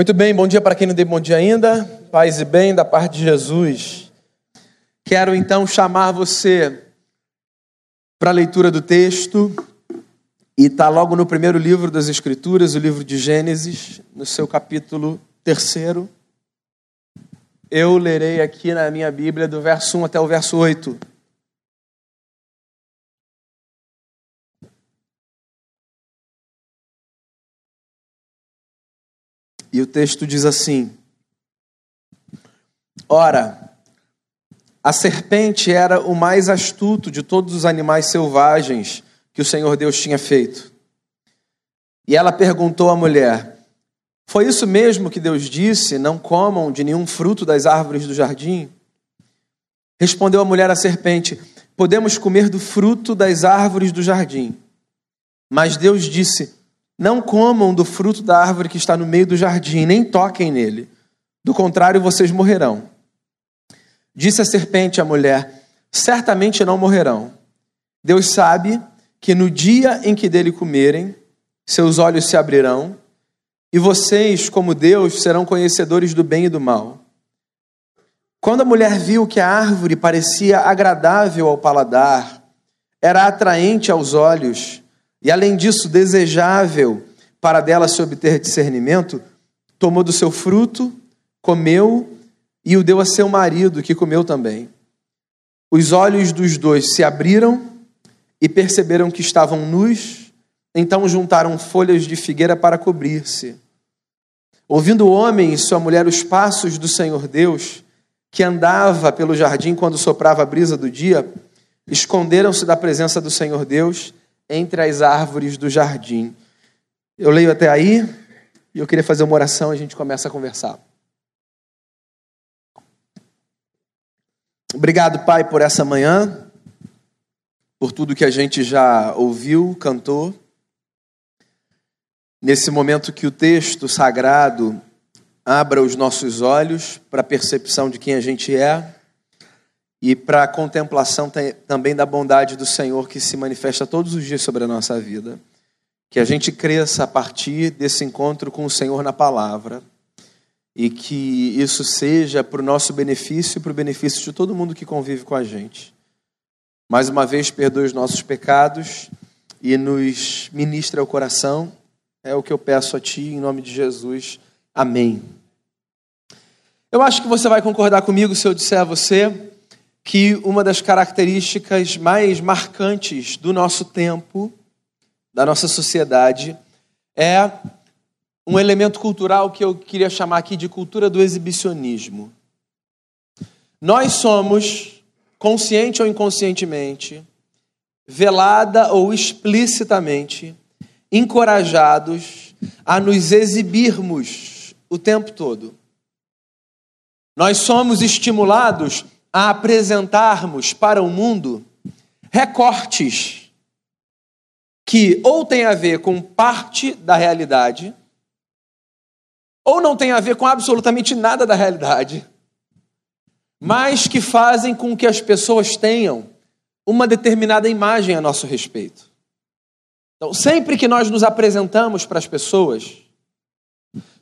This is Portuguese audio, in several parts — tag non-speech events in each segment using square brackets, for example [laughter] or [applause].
Muito bem, bom dia para quem não deu bom dia ainda. Paz e bem da parte de Jesus. Quero então chamar você para a leitura do texto. E está logo no primeiro livro das Escrituras, o livro de Gênesis, no seu capítulo terceiro. Eu lerei aqui na minha Bíblia do verso 1 até o verso 8. E o texto diz assim: Ora, a serpente era o mais astuto de todos os animais selvagens que o Senhor Deus tinha feito. E ela perguntou à mulher: Foi isso mesmo que Deus disse? Não comam de nenhum fruto das árvores do jardim? Respondeu a mulher à serpente: Podemos comer do fruto das árvores do jardim. Mas Deus disse: não comam do fruto da árvore que está no meio do jardim, nem toquem nele. Do contrário, vocês morrerão. Disse a serpente à mulher: Certamente não morrerão. Deus sabe que no dia em que dele comerem, seus olhos se abrirão, e vocês, como Deus, serão conhecedores do bem e do mal. Quando a mulher viu que a árvore parecia agradável ao paladar, era atraente aos olhos, e além disso desejável para dela se obter discernimento, tomou do seu fruto, comeu e o deu a seu marido, que comeu também. Os olhos dos dois se abriram e perceberam que estavam nus, então juntaram folhas de figueira para cobrir-se. Ouvindo o homem e sua mulher os passos do Senhor Deus, que andava pelo jardim quando soprava a brisa do dia, esconderam-se da presença do Senhor Deus entre as árvores do jardim. Eu leio até aí e eu queria fazer uma oração e a gente começa a conversar. Obrigado, Pai, por essa manhã, por tudo que a gente já ouviu, cantou. Nesse momento que o texto sagrado abra os nossos olhos para a percepção de quem a gente é e para a contemplação também da bondade do Senhor que se manifesta todos os dias sobre a nossa vida. Que a gente cresça a partir desse encontro com o Senhor na palavra e que isso seja para o nosso benefício e para o benefício de todo mundo que convive com a gente. Mais uma vez, perdoe os nossos pecados e nos ministre ao coração. É o que eu peço a Ti, em nome de Jesus. Amém. Eu acho que você vai concordar comigo se eu disser a você que uma das características mais marcantes do nosso tempo, da nossa sociedade, é um elemento cultural que eu queria chamar aqui de cultura do exibicionismo. Nós somos, consciente ou inconscientemente, velada ou explicitamente, encorajados a nos exibirmos o tempo todo. Nós somos estimulados a apresentarmos para o mundo recortes que ou tem a ver com parte da realidade, ou não tem a ver com absolutamente nada da realidade, mas que fazem com que as pessoas tenham uma determinada imagem a nosso respeito. Então, sempre que nós nos apresentamos para as pessoas,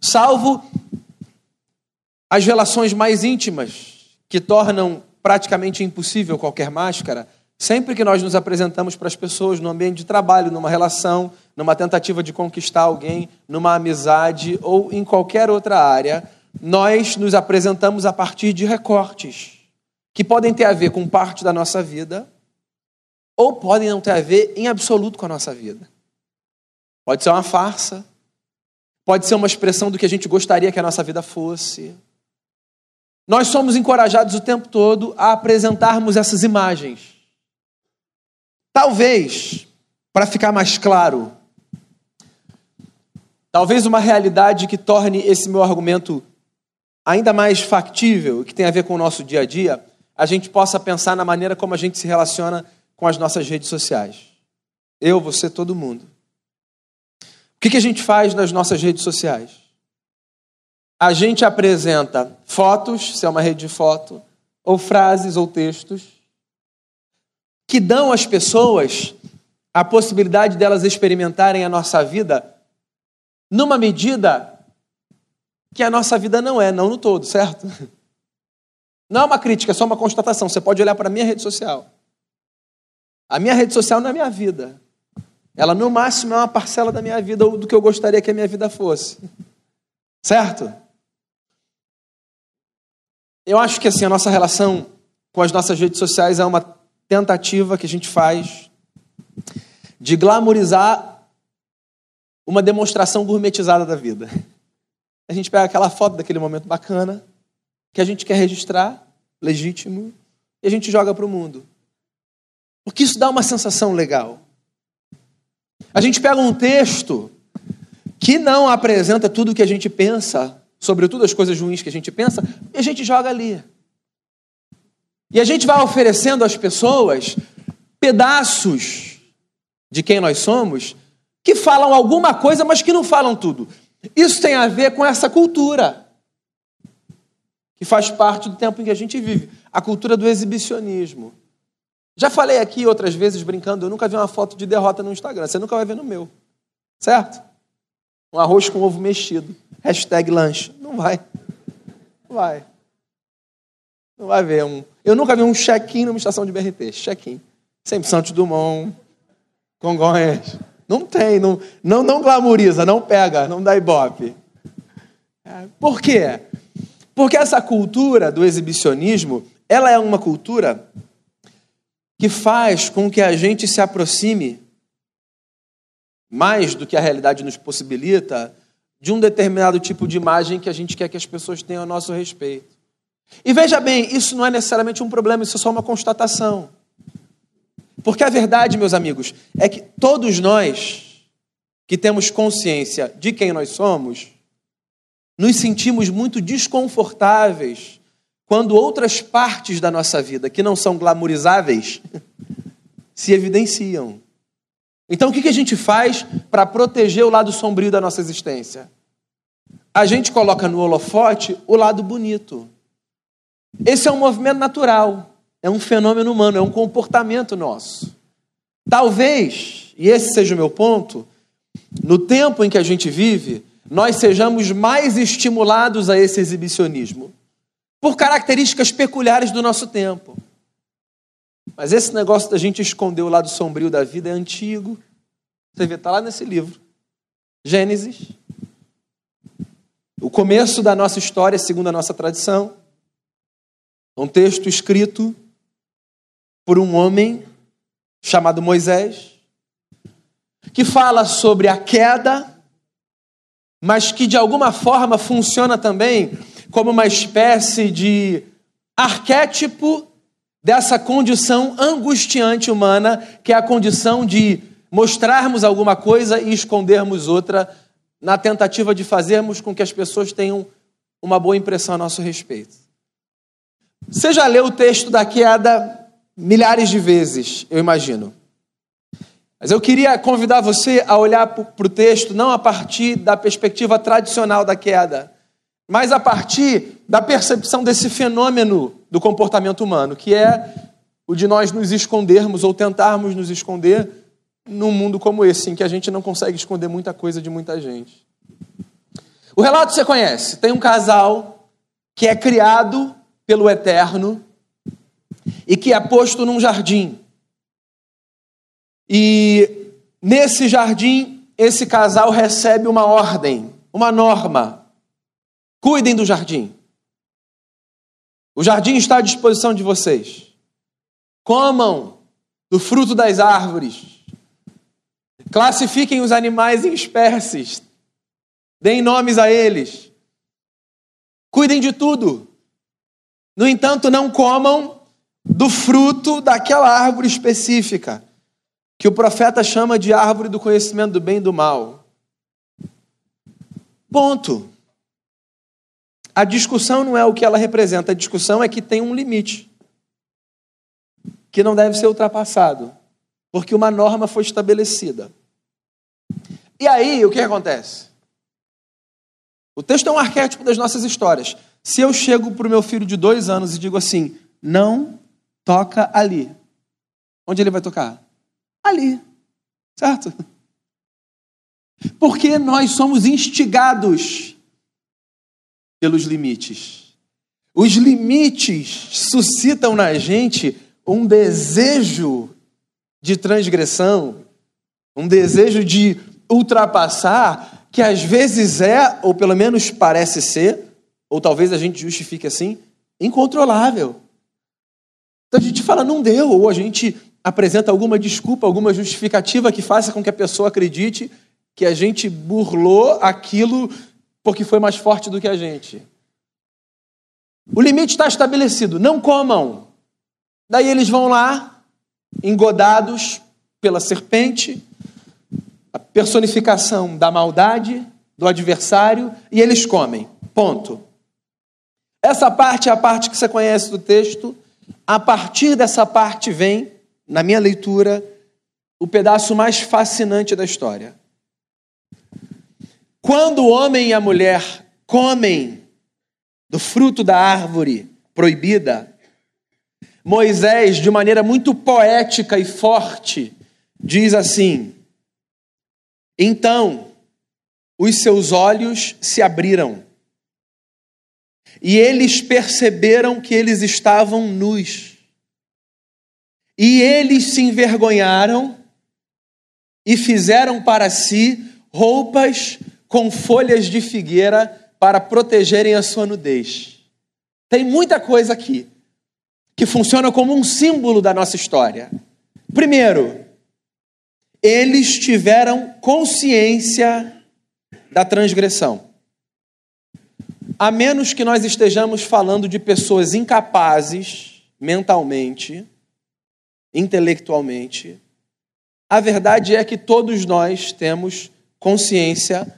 salvo as relações mais íntimas, que tornam praticamente impossível qualquer máscara, sempre que nós nos apresentamos para as pessoas no ambiente de trabalho, numa relação, numa tentativa de conquistar alguém, numa amizade ou em qualquer outra área, nós nos apresentamos a partir de recortes que podem ter a ver com parte da nossa vida ou podem não ter a ver em absoluto com a nossa vida. Pode ser uma farsa, pode ser uma expressão do que a gente gostaria que a nossa vida fosse, nós somos encorajados o tempo todo a apresentarmos essas imagens. Talvez, para ficar mais claro, talvez uma realidade que torne esse meu argumento ainda mais factível, que tem a ver com o nosso dia a dia, a gente possa pensar na maneira como a gente se relaciona com as nossas redes sociais. Eu, você, todo mundo. O que a gente faz nas nossas redes sociais? A gente apresenta fotos, se é uma rede de foto, ou frases ou textos, que dão às pessoas a possibilidade delas experimentarem a nossa vida numa medida que a nossa vida não é, não no todo, certo? Não é uma crítica, é só uma constatação. Você pode olhar para a minha rede social. A minha rede social não é minha vida. Ela, no máximo, é uma parcela da minha vida ou do que eu gostaria que a minha vida fosse. Certo? Eu acho que assim, a nossa relação com as nossas redes sociais é uma tentativa que a gente faz de glamorizar uma demonstração gourmetizada da vida. A gente pega aquela foto daquele momento bacana, que a gente quer registrar, legítimo, e a gente joga para o mundo. Porque isso dá uma sensação legal. A gente pega um texto que não apresenta tudo o que a gente pensa, sobretudo as coisas ruins que a gente pensa, e a gente joga ali. E a gente vai oferecendo às pessoas pedaços de quem nós somos que falam alguma coisa, mas que não falam tudo. Isso tem a ver com essa cultura que faz parte do tempo em que a gente vive a cultura do exibicionismo. Já falei aqui outras vezes brincando, eu nunca vi uma foto de derrota no Instagram, você nunca vai ver no meu. Certo? Um arroz com ovo mexido. Hashtag lanche. Não vai. Não vai. Não vai ver um. Eu nunca vi um check-in numa estação de BRT. Check-in. Sempre Santos Dumont, Congonhas. Não tem, não, não, não glamoriza, não pega, não dá ibope. É, por quê? Porque essa cultura do exibicionismo, ela é uma cultura que faz com que a gente se aproxime mais do que a realidade nos possibilita de um determinado tipo de imagem que a gente quer que as pessoas tenham a nosso respeito. E veja bem, isso não é necessariamente um problema, isso é só uma constatação. Porque a verdade, meus amigos, é que todos nós que temos consciência de quem nós somos, nos sentimos muito desconfortáveis quando outras partes da nossa vida, que não são glamorizáveis, [laughs] se evidenciam. Então, o que a gente faz para proteger o lado sombrio da nossa existência? A gente coloca no holofote o lado bonito. Esse é um movimento natural, é um fenômeno humano, é um comportamento nosso. Talvez, e esse seja o meu ponto, no tempo em que a gente vive, nós sejamos mais estimulados a esse exibicionismo, por características peculiares do nosso tempo. Mas esse negócio da gente esconder o lado sombrio da vida é antigo. Você vê, está lá nesse livro. Gênesis. O começo da nossa história, segundo a nossa tradição. Um texto escrito por um homem chamado Moisés, que fala sobre a queda mas que de alguma forma funciona também como uma espécie de arquétipo dessa condição angustiante humana, que é a condição de mostrarmos alguma coisa e escondermos outra, na tentativa de fazermos com que as pessoas tenham uma boa impressão a nosso respeito. Você já leu o texto da queda milhares de vezes, eu imagino. Mas eu queria convidar você a olhar para o texto não a partir da perspectiva tradicional da queda, mas a partir da percepção desse fenômeno do comportamento humano, que é o de nós nos escondermos ou tentarmos nos esconder num mundo como esse, em que a gente não consegue esconder muita coisa de muita gente. O relato você conhece: tem um casal que é criado pelo Eterno e que é posto num jardim. E nesse jardim, esse casal recebe uma ordem, uma norma. Cuidem do jardim. O jardim está à disposição de vocês. Comam do fruto das árvores. Classifiquem os animais em espécies. Deem nomes a eles. Cuidem de tudo. No entanto, não comam do fruto daquela árvore específica que o profeta chama de árvore do conhecimento do bem e do mal. Ponto. A discussão não é o que ela representa, a discussão é que tem um limite que não deve ser ultrapassado, porque uma norma foi estabelecida. E aí, o que acontece? O texto é um arquétipo das nossas histórias. Se eu chego para o meu filho de dois anos e digo assim, não toca ali, onde ele vai tocar? ali, certo? Porque nós somos instigados pelos limites. Os limites suscitam na gente um desejo de transgressão, um desejo de ultrapassar, que às vezes é, ou pelo menos parece ser, ou talvez a gente justifique assim, incontrolável. Então a gente fala, não deu, ou a gente apresenta alguma desculpa, alguma justificativa que faça com que a pessoa acredite que a gente burlou aquilo porque foi mais forte do que a gente. O limite está estabelecido, não comam. Daí eles vão lá, engodados pela serpente, a personificação da maldade, do adversário, e eles comem. Ponto. Essa parte é a parte que você conhece do texto. A partir dessa parte vem, na minha leitura, o pedaço mais fascinante da história. Quando o homem e a mulher comem do fruto da árvore proibida, Moisés, de maneira muito poética e forte, diz assim: Então os seus olhos se abriram e eles perceberam que eles estavam nus. E eles se envergonharam e fizeram para si roupas com folhas de figueira para protegerem a sua nudez. Tem muita coisa aqui que funciona como um símbolo da nossa história. Primeiro, eles tiveram consciência da transgressão a menos que nós estejamos falando de pessoas incapazes mentalmente, intelectualmente, a verdade é que todos nós temos consciência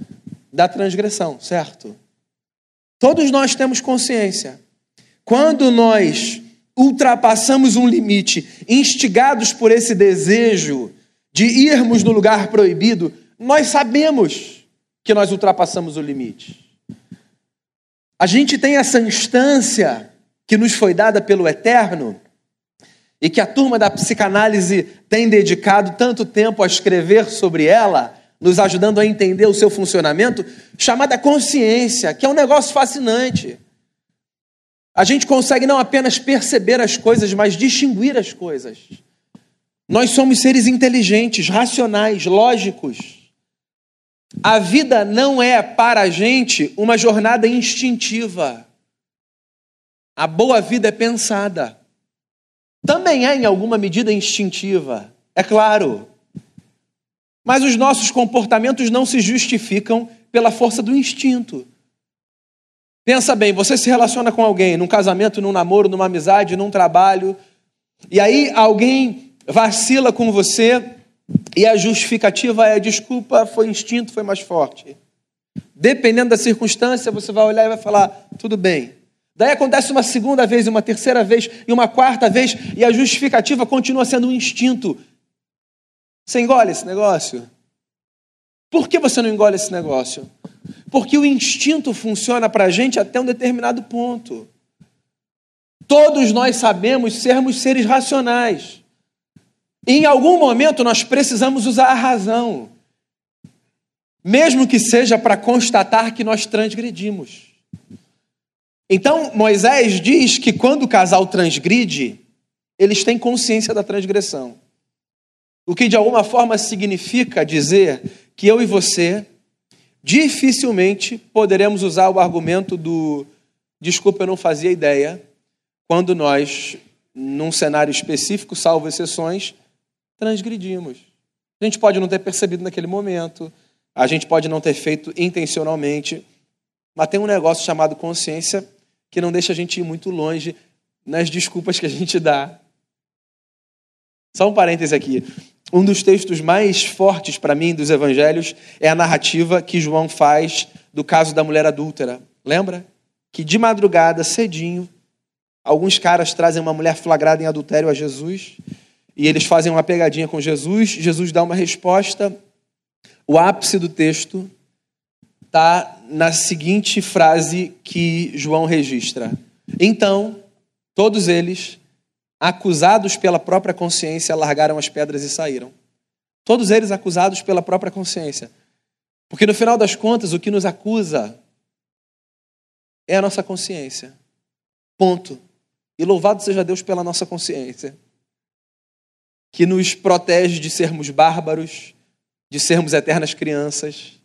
da transgressão, certo? Todos nós temos consciência. Quando nós ultrapassamos um limite, instigados por esse desejo de irmos no lugar proibido, nós sabemos que nós ultrapassamos o limite. A gente tem essa instância que nos foi dada pelo Eterno e que a turma da psicanálise tem dedicado tanto tempo a escrever sobre ela, nos ajudando a entender o seu funcionamento, chamada consciência, que é um negócio fascinante. A gente consegue não apenas perceber as coisas, mas distinguir as coisas. Nós somos seres inteligentes, racionais, lógicos. A vida não é para a gente uma jornada instintiva. A boa vida é pensada. Também é, em alguma medida, instintiva, é claro. Mas os nossos comportamentos não se justificam pela força do instinto. Pensa bem, você se relaciona com alguém num casamento, num namoro, numa amizade, num trabalho, e aí alguém vacila com você e a justificativa é: desculpa, foi instinto, foi mais forte. Dependendo da circunstância, você vai olhar e vai falar: tudo bem. Daí acontece uma segunda vez, uma terceira vez e uma quarta vez, e a justificativa continua sendo um instinto. Você engole esse negócio? Por que você não engole esse negócio? Porque o instinto funciona para a gente até um determinado ponto. Todos nós sabemos sermos seres racionais. Em algum momento nós precisamos usar a razão, mesmo que seja para constatar que nós transgredimos. Então Moisés diz que quando o casal transgride, eles têm consciência da transgressão. O que de alguma forma significa dizer que eu e você dificilmente poderemos usar o argumento do desculpa, eu não fazia ideia, quando nós, num cenário específico, salvo exceções, transgredimos. A gente pode não ter percebido naquele momento, a gente pode não ter feito intencionalmente, mas tem um negócio chamado consciência que não deixa a gente ir muito longe nas desculpas que a gente dá. Só um parêntese aqui. Um dos textos mais fortes para mim dos evangelhos é a narrativa que João faz do caso da mulher adúltera. Lembra? Que de madrugada, cedinho, alguns caras trazem uma mulher flagrada em adultério a Jesus e eles fazem uma pegadinha com Jesus, Jesus dá uma resposta. O ápice do texto está na seguinte frase que João registra: Então, todos eles, acusados pela própria consciência, largaram as pedras e saíram. Todos eles acusados pela própria consciência. Porque no final das contas, o que nos acusa é a nossa consciência. Ponto. E louvado seja Deus pela nossa consciência, que nos protege de sermos bárbaros, de sermos eternas crianças.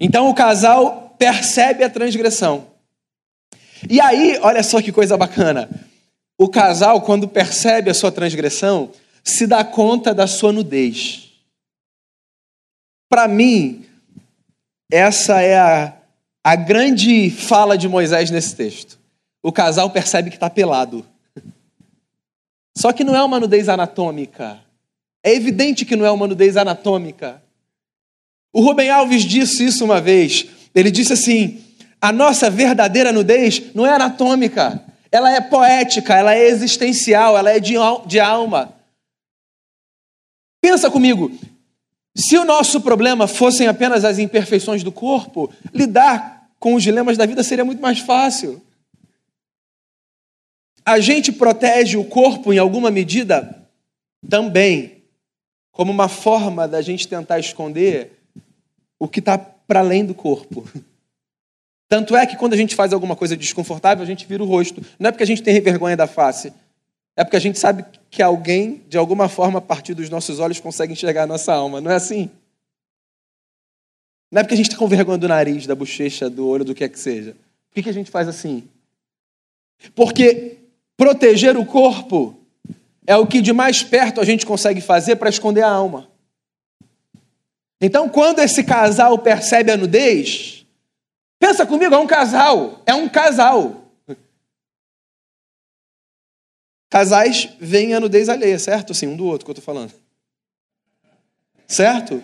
Então o casal percebe a transgressão. E aí, olha só que coisa bacana. O casal, quando percebe a sua transgressão, se dá conta da sua nudez. Para mim, essa é a, a grande fala de Moisés nesse texto. O casal percebe que está pelado. Só que não é uma nudez anatômica. É evidente que não é uma nudez anatômica. O Rubem Alves disse isso uma vez. Ele disse assim: a nossa verdadeira nudez não é anatômica, ela é poética, ela é existencial, ela é de, de alma. Pensa comigo, se o nosso problema fossem apenas as imperfeições do corpo, lidar com os dilemas da vida seria muito mais fácil. A gente protege o corpo em alguma medida também, como uma forma da gente tentar esconder o que está para além do corpo. [laughs] Tanto é que quando a gente faz alguma coisa desconfortável, a gente vira o rosto. Não é porque a gente tem vergonha da face, é porque a gente sabe que alguém, de alguma forma, a partir dos nossos olhos, consegue enxergar a nossa alma. Não é assim? Não é porque a gente está com vergonha do nariz, da bochecha, do olho, do que é que seja. Por que, que a gente faz assim? Porque proteger o corpo é o que de mais perto a gente consegue fazer para esconder a alma. Então, quando esse casal percebe a nudez, Pensa comigo, é um casal. É um casal. Casais veem a nudez alheia, certo? Sim, um do outro que eu estou falando. Certo?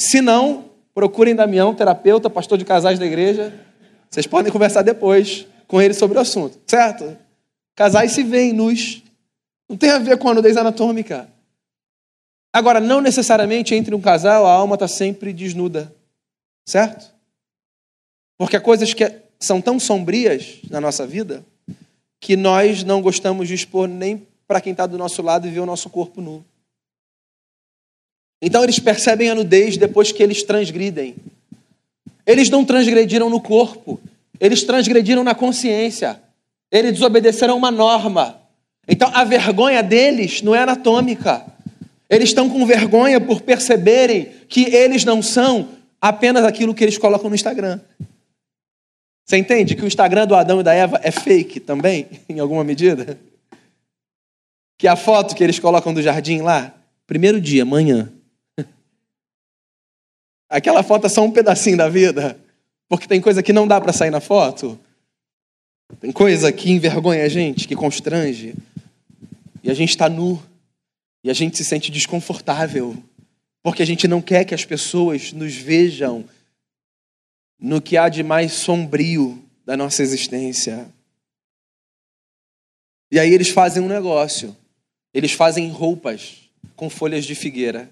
Se não, procurem Damião, terapeuta, pastor de casais da igreja. Vocês podem conversar depois com ele sobre o assunto, certo? Casais se veem nus. Não tem a ver com a nudez anatômica. Agora, não necessariamente entre um casal a alma está sempre desnuda, certo? Porque há coisas que são tão sombrias na nossa vida que nós não gostamos de expor nem para quem está do nosso lado e ver o nosso corpo nu. Então eles percebem a nudez depois que eles transgridem. Eles não transgrediram no corpo, eles transgrediram na consciência. Eles desobedeceram uma norma. Então a vergonha deles não é anatômica. Eles estão com vergonha por perceberem que eles não são apenas aquilo que eles colocam no Instagram. Você entende que o Instagram do Adão e da Eva é fake também, [laughs] em alguma medida? Que a foto que eles colocam do jardim lá, primeiro dia, manhã. [laughs] Aquela foto é só um pedacinho da vida, porque tem coisa que não dá para sair na foto. Tem coisa que envergonha a gente, que constrange. E a gente está nu. E a gente se sente desconfortável. Porque a gente não quer que as pessoas nos vejam no que há de mais sombrio da nossa existência. E aí eles fazem um negócio. Eles fazem roupas com folhas de figueira.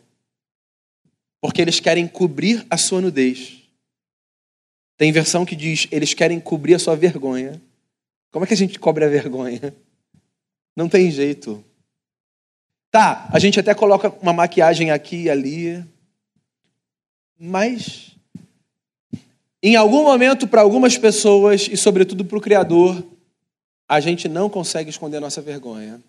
Porque eles querem cobrir a sua nudez. Tem versão que diz: eles querem cobrir a sua vergonha. Como é que a gente cobre a vergonha? Não tem jeito. Tá, a gente até coloca uma maquiagem aqui e ali. Mas em algum momento, para algumas pessoas, e sobretudo para o Criador, a gente não consegue esconder nossa vergonha.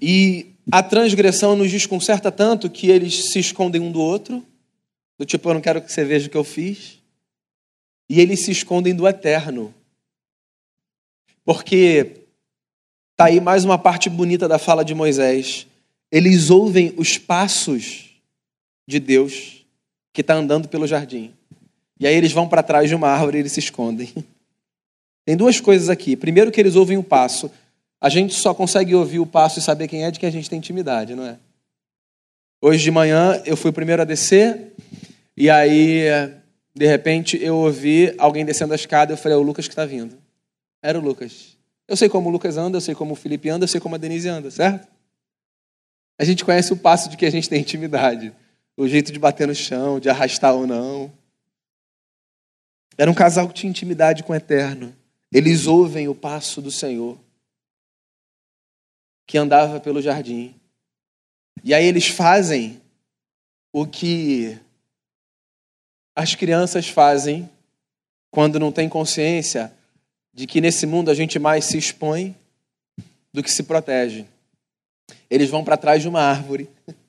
E a transgressão nos desconcerta tanto que eles se escondem um do outro, do tipo, eu não quero que você veja o que eu fiz. E eles se escondem do eterno. Porque está aí mais uma parte bonita da fala de Moisés. Eles ouvem os passos de Deus que está andando pelo jardim. E aí eles vão para trás de uma árvore e eles se escondem. [laughs] Tem duas coisas aqui. Primeiro que eles ouvem o passo. A gente só consegue ouvir o passo e saber quem é de que a gente tem intimidade, não é? Hoje de manhã eu fui o primeiro a descer e aí de repente eu ouvi alguém descendo a escada. Eu falei, é o Lucas que está vindo. Era o Lucas. Eu sei como o Lucas anda, eu sei como o Felipe anda, eu sei como a Denise anda, certo? A gente conhece o passo de que a gente tem intimidade. O jeito de bater no chão, de arrastar ou não. Era um casal que tinha intimidade com o eterno. Eles ouvem o passo do Senhor, que andava pelo jardim. E aí eles fazem o que as crianças fazem quando não tem consciência de que nesse mundo a gente mais se expõe do que se protege. Eles vão para trás de uma árvore. [laughs]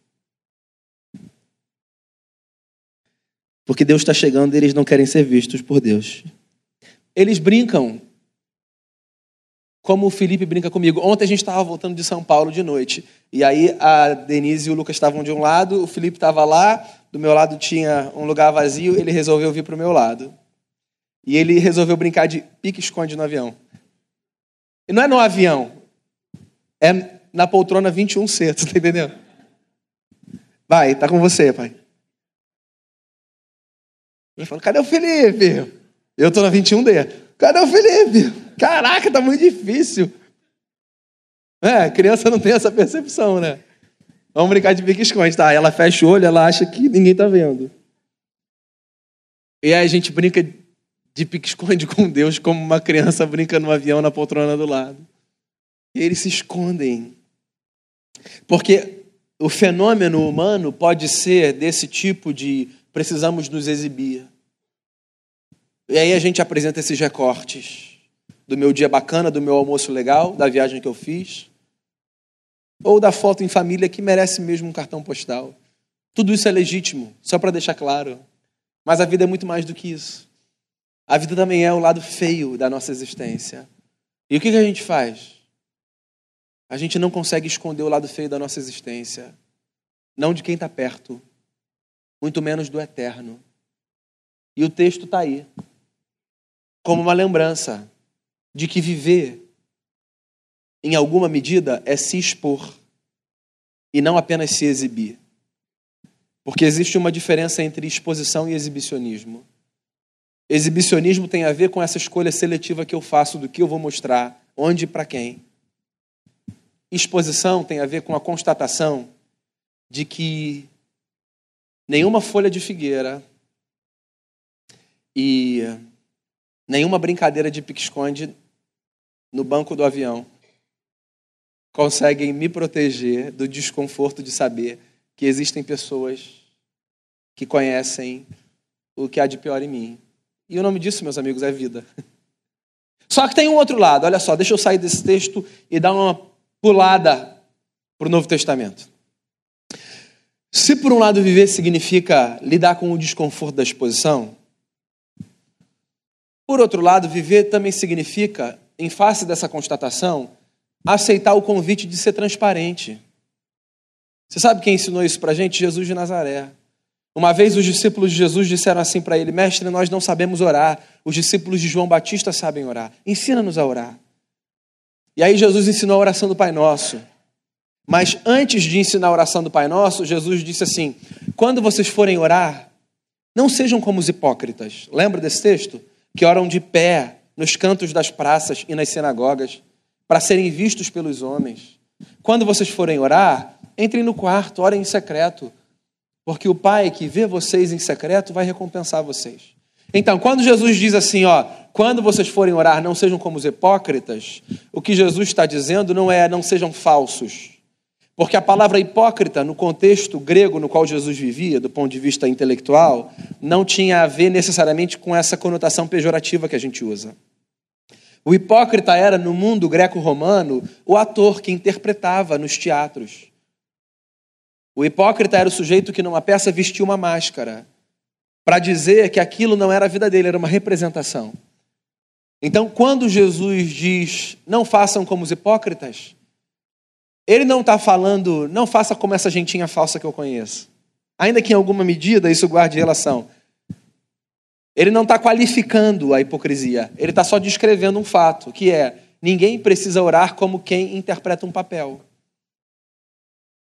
Porque Deus está chegando e eles não querem ser vistos por Deus. Eles brincam como o Felipe brinca comigo. Ontem a gente estava voltando de São Paulo de noite. E aí a Denise e o Lucas estavam de um lado, o Felipe estava lá, do meu lado tinha um lugar vazio, ele resolveu vir para o meu lado. E ele resolveu brincar de pique-esconde no avião. E não é no avião, é na poltrona 21C, [laughs] tu tá entendendo? Vai, tá com você, pai. Ele falou, cadê o Felipe? Eu tô na 21D. Cadê o Felipe? Caraca, tá muito difícil. É, criança não tem essa percepção, né? Vamos brincar de pique-esconde, tá? Ela fecha o olho, ela acha que ninguém tá vendo. E aí a gente brinca de pique-esconde [laughs] com Deus como uma criança brinca no avião na poltrona do lado. E eles se escondem. Porque o fenômeno humano pode ser desse tipo de precisamos nos exibir. E aí a gente apresenta esses recortes do meu dia bacana, do meu almoço legal, da viagem que eu fiz, ou da foto em família que merece mesmo um cartão postal. Tudo isso é legítimo, só para deixar claro. Mas a vida é muito mais do que isso. A vida também é o lado feio da nossa existência. E o que, que a gente faz? A gente não consegue esconder o lado feio da nossa existência. Não de quem está perto, muito menos do eterno. E o texto está aí, como uma lembrança de que viver, em alguma medida, é se expor e não apenas se exibir. Porque existe uma diferença entre exposição e exibicionismo. Exibicionismo tem a ver com essa escolha seletiva que eu faço do que eu vou mostrar, onde e para quem. Exposição tem a ver com a constatação de que nenhuma folha de figueira e nenhuma brincadeira de pique-esconde no banco do avião conseguem me proteger do desconforto de saber que existem pessoas que conhecem o que há de pior em mim. E o nome disso, meus amigos, é vida. Só que tem um outro lado, olha só, deixa eu sair desse texto e dar uma pulada para o Novo Testamento. Se por um lado viver significa lidar com o desconforto da exposição, por outro lado, viver também significa em face dessa constatação, aceitar o convite de ser transparente. Você sabe quem ensinou isso para a gente? Jesus de Nazaré. Uma vez os discípulos de Jesus disseram assim para ele: Mestre, nós não sabemos orar. Os discípulos de João Batista sabem orar. Ensina-nos a orar. E aí Jesus ensinou a oração do Pai Nosso. Mas antes de ensinar a oração do Pai Nosso, Jesus disse assim: Quando vocês forem orar, não sejam como os hipócritas. Lembra desse texto? Que oram de pé, nos cantos das praças e nas sinagogas, para serem vistos pelos homens. Quando vocês forem orar, entrem no quarto, orem em secreto, porque o Pai que vê vocês em secreto vai recompensar vocês. Então, quando Jesus diz assim, ó, quando vocês forem orar, não sejam como os hipócritas, o que Jesus está dizendo não é não sejam falsos. Porque a palavra hipócrita, no contexto grego no qual Jesus vivia, do ponto de vista intelectual, não tinha a ver necessariamente com essa conotação pejorativa que a gente usa. O hipócrita era, no mundo greco-romano, o ator que interpretava nos teatros. O hipócrita era o sujeito que numa peça vestia uma máscara para dizer que aquilo não era a vida dele, era uma representação. Então, quando Jesus diz, não façam como os hipócritas, ele não está falando, não faça como essa gentinha falsa que eu conheço. Ainda que em alguma medida isso guarde relação. Ele não está qualificando a hipocrisia, ele está só descrevendo um fato, que é: ninguém precisa orar como quem interpreta um papel.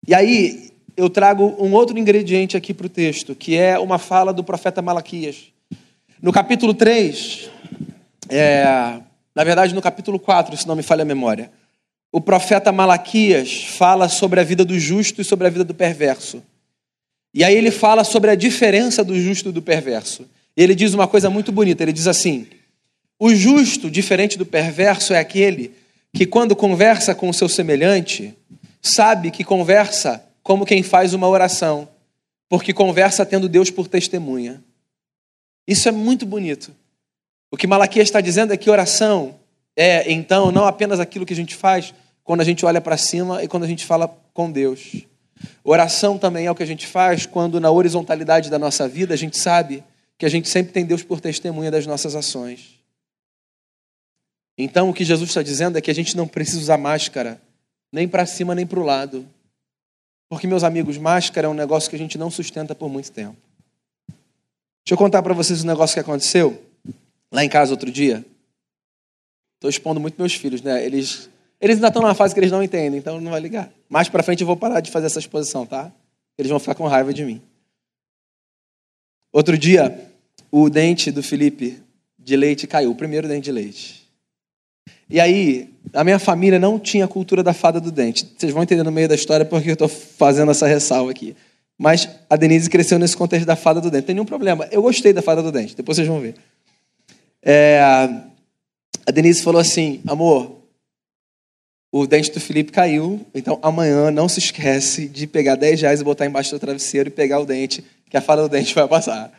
E aí, eu trago um outro ingrediente aqui para o texto, que é uma fala do profeta Malaquias. No capítulo 3, é, na verdade, no capítulo 4, se não me falha a memória o profeta Malaquias fala sobre a vida do justo e sobre a vida do perverso. E aí ele fala sobre a diferença do justo e do perverso. E ele diz uma coisa muito bonita, ele diz assim: O justo, diferente do perverso, é aquele que quando conversa com o seu semelhante, sabe que conversa como quem faz uma oração, porque conversa tendo Deus por testemunha. Isso é muito bonito. O que Malaquias está dizendo é que oração é, então, não apenas aquilo que a gente faz quando a gente olha para cima e quando a gente fala com Deus. Oração também é o que a gente faz quando, na horizontalidade da nossa vida, a gente sabe que a gente sempre tem Deus por testemunha das nossas ações. Então, o que Jesus está dizendo é que a gente não precisa usar máscara, nem para cima nem para o lado. Porque, meus amigos, máscara é um negócio que a gente não sustenta por muito tempo. Deixa eu contar para vocês um negócio que aconteceu lá em casa outro dia. Estou expondo muito meus filhos, né? Eles, eles ainda estão numa fase que eles não entendem, então não vai ligar. Mais para frente eu vou parar de fazer essa exposição, tá? Eles vão ficar com raiva de mim. Outro dia, o dente do Felipe de leite caiu, o primeiro dente de leite. E aí, a minha família não tinha cultura da fada do dente. Vocês vão entender no meio da história porque eu estou fazendo essa ressalva aqui. Mas a Denise cresceu nesse contexto da fada do dente. Tem nenhum problema. Eu gostei da fada do dente. Depois vocês vão ver. É, a Denise falou assim: amor, o dente do Felipe caiu, então amanhã não se esquece de pegar 10 reais e botar embaixo do travesseiro e pegar o dente, que a fada do dente vai passar.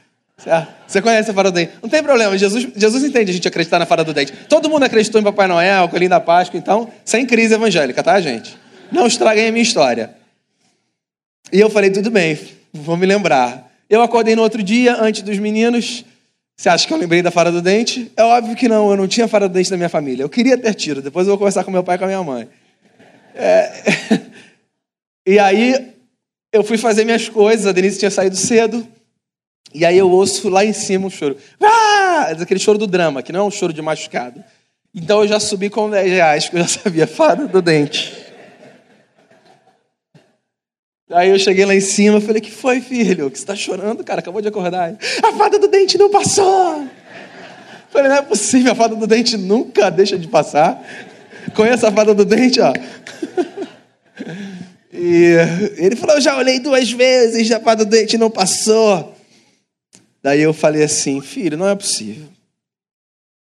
Você conhece a fada do dente? Não tem problema, Jesus, Jesus entende a gente acreditar na fada do dente. Todo mundo acreditou em Papai Noel, Coelhinho da Páscoa, então, sem crise evangélica, tá, gente? Não estraguem a minha história. E eu falei, tudo bem, vou me lembrar. Eu acordei no outro dia, antes dos meninos, você acha que eu lembrei da fara do dente? É óbvio que não, eu não tinha fara do dente na minha família. Eu queria ter tido, depois eu vou conversar com meu pai e com a minha mãe. É... [laughs] e aí, eu fui fazer minhas coisas, a Denise tinha saído cedo, e aí eu ouço lá em cima um choro. Ah! Aquele choro do drama, que não é um choro de machucado. Então eu já subi com 10 reais, porque eu já sabia, fada do dente. Aí eu cheguei lá em cima, falei, que foi, filho? Que você está chorando, cara? Acabou de acordar. A fada do dente não passou. Falei, não é possível, a fada do dente nunca deixa de passar. Conhece a fada do dente, ó. E ele falou, eu já olhei duas vezes, a fada do dente não passou. Daí eu falei assim, filho, não é possível.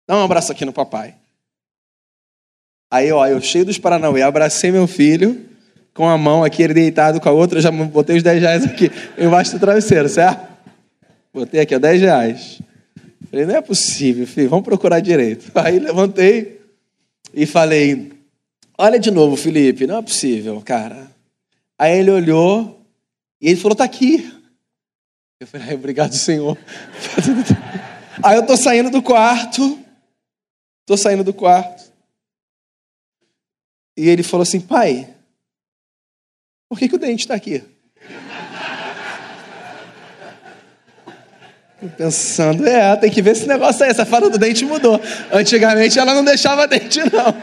Dá um abraço aqui no papai. Aí, ó, eu cheio dos Paranauê, abracei meu filho com a mão aqui, ele deitado com a outra, já botei os 10 reais aqui embaixo do travesseiro, certo? Botei aqui, ó, 10 reais. Falei, não é possível, filho, vamos procurar direito. [laughs] Aí levantei e falei, olha de novo, Felipe, não é possível, cara. Aí ele olhou e ele falou, tá aqui. Eu falei, obrigado, Senhor. [laughs] Aí eu tô saindo do quarto, tô saindo do quarto. E ele falou assim, pai, por que, que o dente está aqui? Pensando, é, tem que ver esse negócio aí. Essa fada do dente mudou. Antigamente ela não deixava dente, não.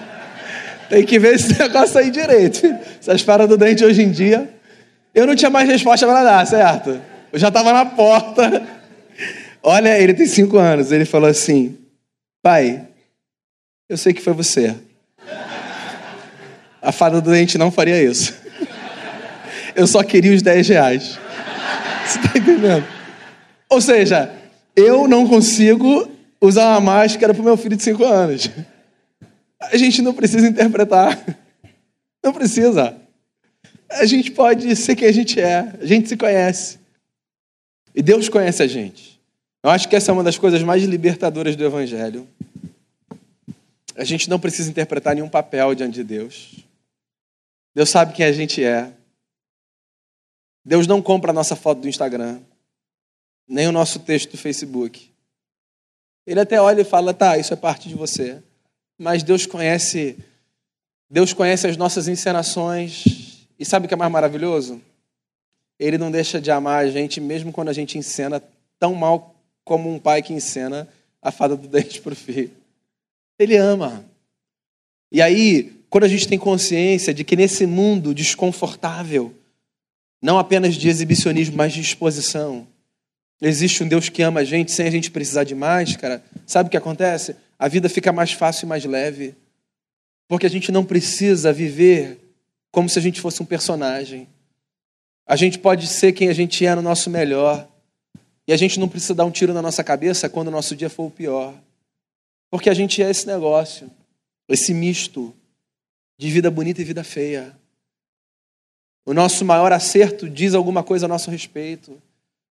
Tem que ver esse [laughs] negócio aí direito. Essas fadas do dente hoje em dia. Eu não tinha mais resposta para dar, certo? Eu já estava na porta. Olha, ele tem cinco anos. Ele falou assim: Pai, eu sei que foi você. A fada do dente não faria isso. Eu só queria os 10 reais. Você está entendendo? Ou seja, eu não consigo usar uma máscara para o meu filho de 5 anos. A gente não precisa interpretar. Não precisa. A gente pode ser quem a gente é. A gente se conhece. E Deus conhece a gente. Eu acho que essa é uma das coisas mais libertadoras do Evangelho. A gente não precisa interpretar nenhum papel diante de Deus. Deus sabe quem a gente é. Deus não compra a nossa foto do Instagram, nem o nosso texto do Facebook. Ele até olha e fala: "Tá, isso é parte de você". Mas Deus conhece Deus conhece as nossas encenações. E sabe o que é mais maravilhoso? Ele não deixa de amar a gente mesmo quando a gente encena tão mal como um pai que encena a fada do [laughs] dente para o filho. Ele ama. E aí, quando a gente tem consciência de que nesse mundo desconfortável, não apenas de exibicionismo, mas de exposição. Existe um Deus que ama a gente sem a gente precisar de máscara. Sabe o que acontece? A vida fica mais fácil e mais leve. Porque a gente não precisa viver como se a gente fosse um personagem. A gente pode ser quem a gente é no nosso melhor. E a gente não precisa dar um tiro na nossa cabeça quando o nosso dia for o pior. Porque a gente é esse negócio, esse misto de vida bonita e vida feia. O nosso maior acerto diz alguma coisa a nosso respeito.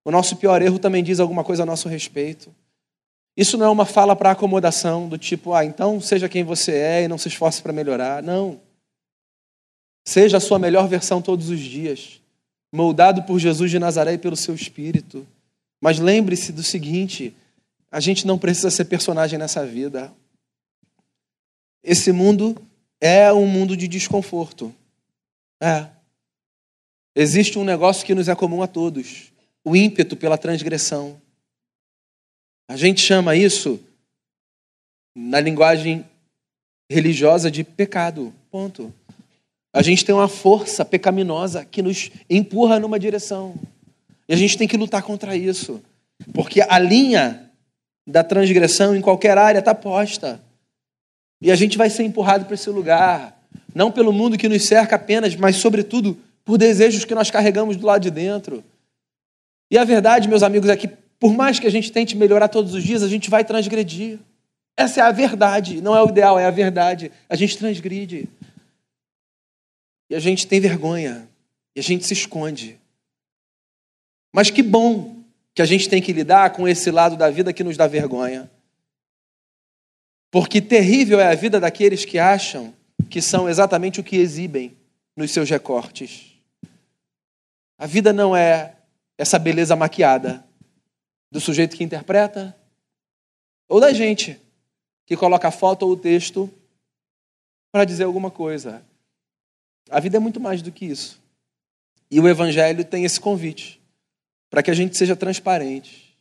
O nosso pior erro também diz alguma coisa a nosso respeito. Isso não é uma fala para acomodação, do tipo, ah, então seja quem você é e não se esforce para melhorar. Não. Seja a sua melhor versão todos os dias, moldado por Jesus de Nazaré e pelo seu espírito. Mas lembre-se do seguinte: a gente não precisa ser personagem nessa vida. Esse mundo é um mundo de desconforto. É. Existe um negócio que nos é comum a todos: o ímpeto pela transgressão. A gente chama isso, na linguagem religiosa, de pecado. Ponto. A gente tem uma força pecaminosa que nos empurra numa direção. E a gente tem que lutar contra isso. Porque a linha da transgressão em qualquer área está posta. E a gente vai ser empurrado para esse lugar. Não pelo mundo que nos cerca apenas, mas, sobretudo, por desejos que nós carregamos do lado de dentro. E a verdade, meus amigos, é que por mais que a gente tente melhorar todos os dias, a gente vai transgredir. Essa é a verdade, não é o ideal, é a verdade. A gente transgride. E a gente tem vergonha. E a gente se esconde. Mas que bom que a gente tem que lidar com esse lado da vida que nos dá vergonha. Porque terrível é a vida daqueles que acham que são exatamente o que exibem nos seus recortes. A vida não é essa beleza maquiada do sujeito que interpreta, ou da gente que coloca a foto ou o texto para dizer alguma coisa. A vida é muito mais do que isso. E o Evangelho tem esse convite para que a gente seja transparente.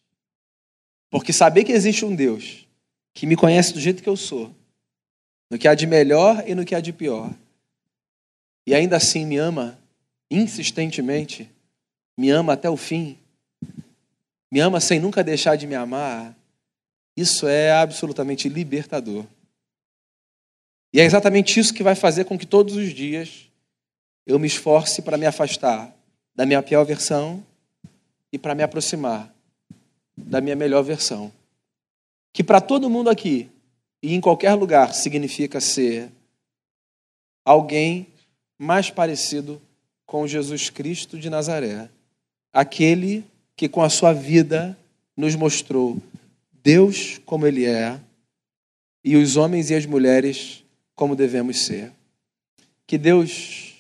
Porque saber que existe um Deus que me conhece do jeito que eu sou, no que há de melhor e no que há de pior, e ainda assim me ama insistentemente, me ama até o fim, me ama sem nunca deixar de me amar, isso é absolutamente libertador. E é exatamente isso que vai fazer com que todos os dias eu me esforce para me afastar da minha pior versão e para me aproximar da minha melhor versão. Que para todo mundo aqui e em qualquer lugar significa ser alguém mais parecido com Jesus Cristo de Nazaré, aquele que com a sua vida nos mostrou Deus como Ele é e os homens e as mulheres como devemos ser. Que Deus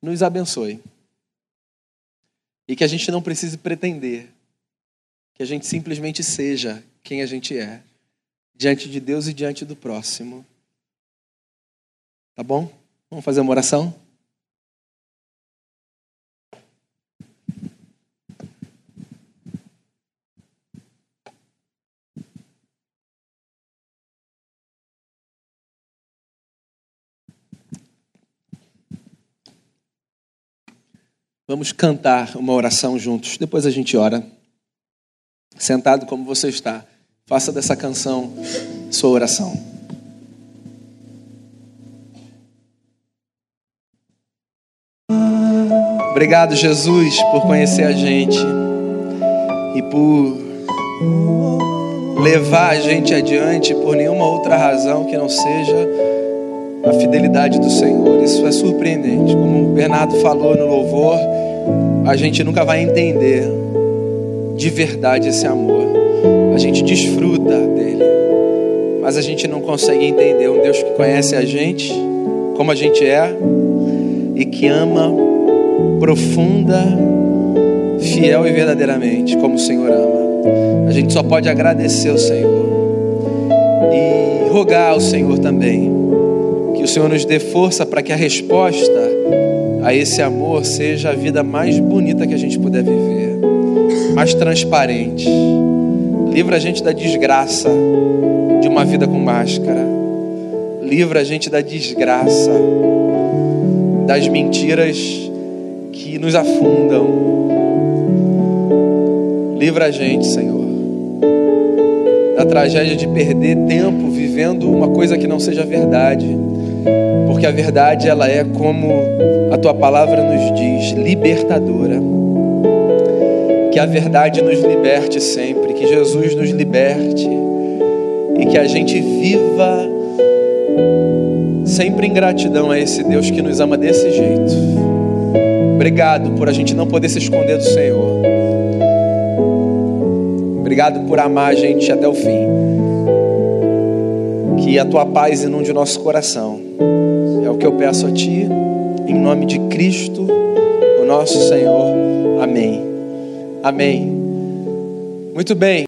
nos abençoe e que a gente não precise pretender, que a gente simplesmente seja quem a gente é, diante de Deus e diante do próximo. Tá bom? Vamos fazer uma oração? Vamos cantar uma oração juntos. Depois a gente ora. Sentado como você está, faça dessa canção sua oração. Obrigado, Jesus, por conhecer a gente e por levar a gente adiante por nenhuma outra razão que não seja a fidelidade do Senhor. Isso é surpreendente. Como o Bernardo falou no louvor, a gente nunca vai entender de verdade esse amor. A gente desfruta dele, mas a gente não consegue entender um Deus que conhece a gente como a gente é e que ama profunda, fiel e verdadeiramente, como o Senhor ama. A gente só pode agradecer ao Senhor e rogar ao Senhor também que o Senhor nos dê força para que a resposta a esse amor seja a vida mais bonita que a gente puder viver, mais transparente. Livra a gente da desgraça de uma vida com máscara. Livra a gente da desgraça das mentiras que nos afundam. Livra a gente, Senhor, da tragédia de perder tempo vivendo uma coisa que não seja verdade porque a verdade ela é como a tua palavra nos diz, libertadora. Que a verdade nos liberte sempre, que Jesus nos liberte e que a gente viva sempre em gratidão a esse Deus que nos ama desse jeito. Obrigado por a gente não poder se esconder do Senhor. Obrigado por amar a gente até o fim. Que a tua paz inunde o nosso coração. Que eu peço a ti, em nome de Cristo, o nosso Senhor. Amém. Amém. Muito bem.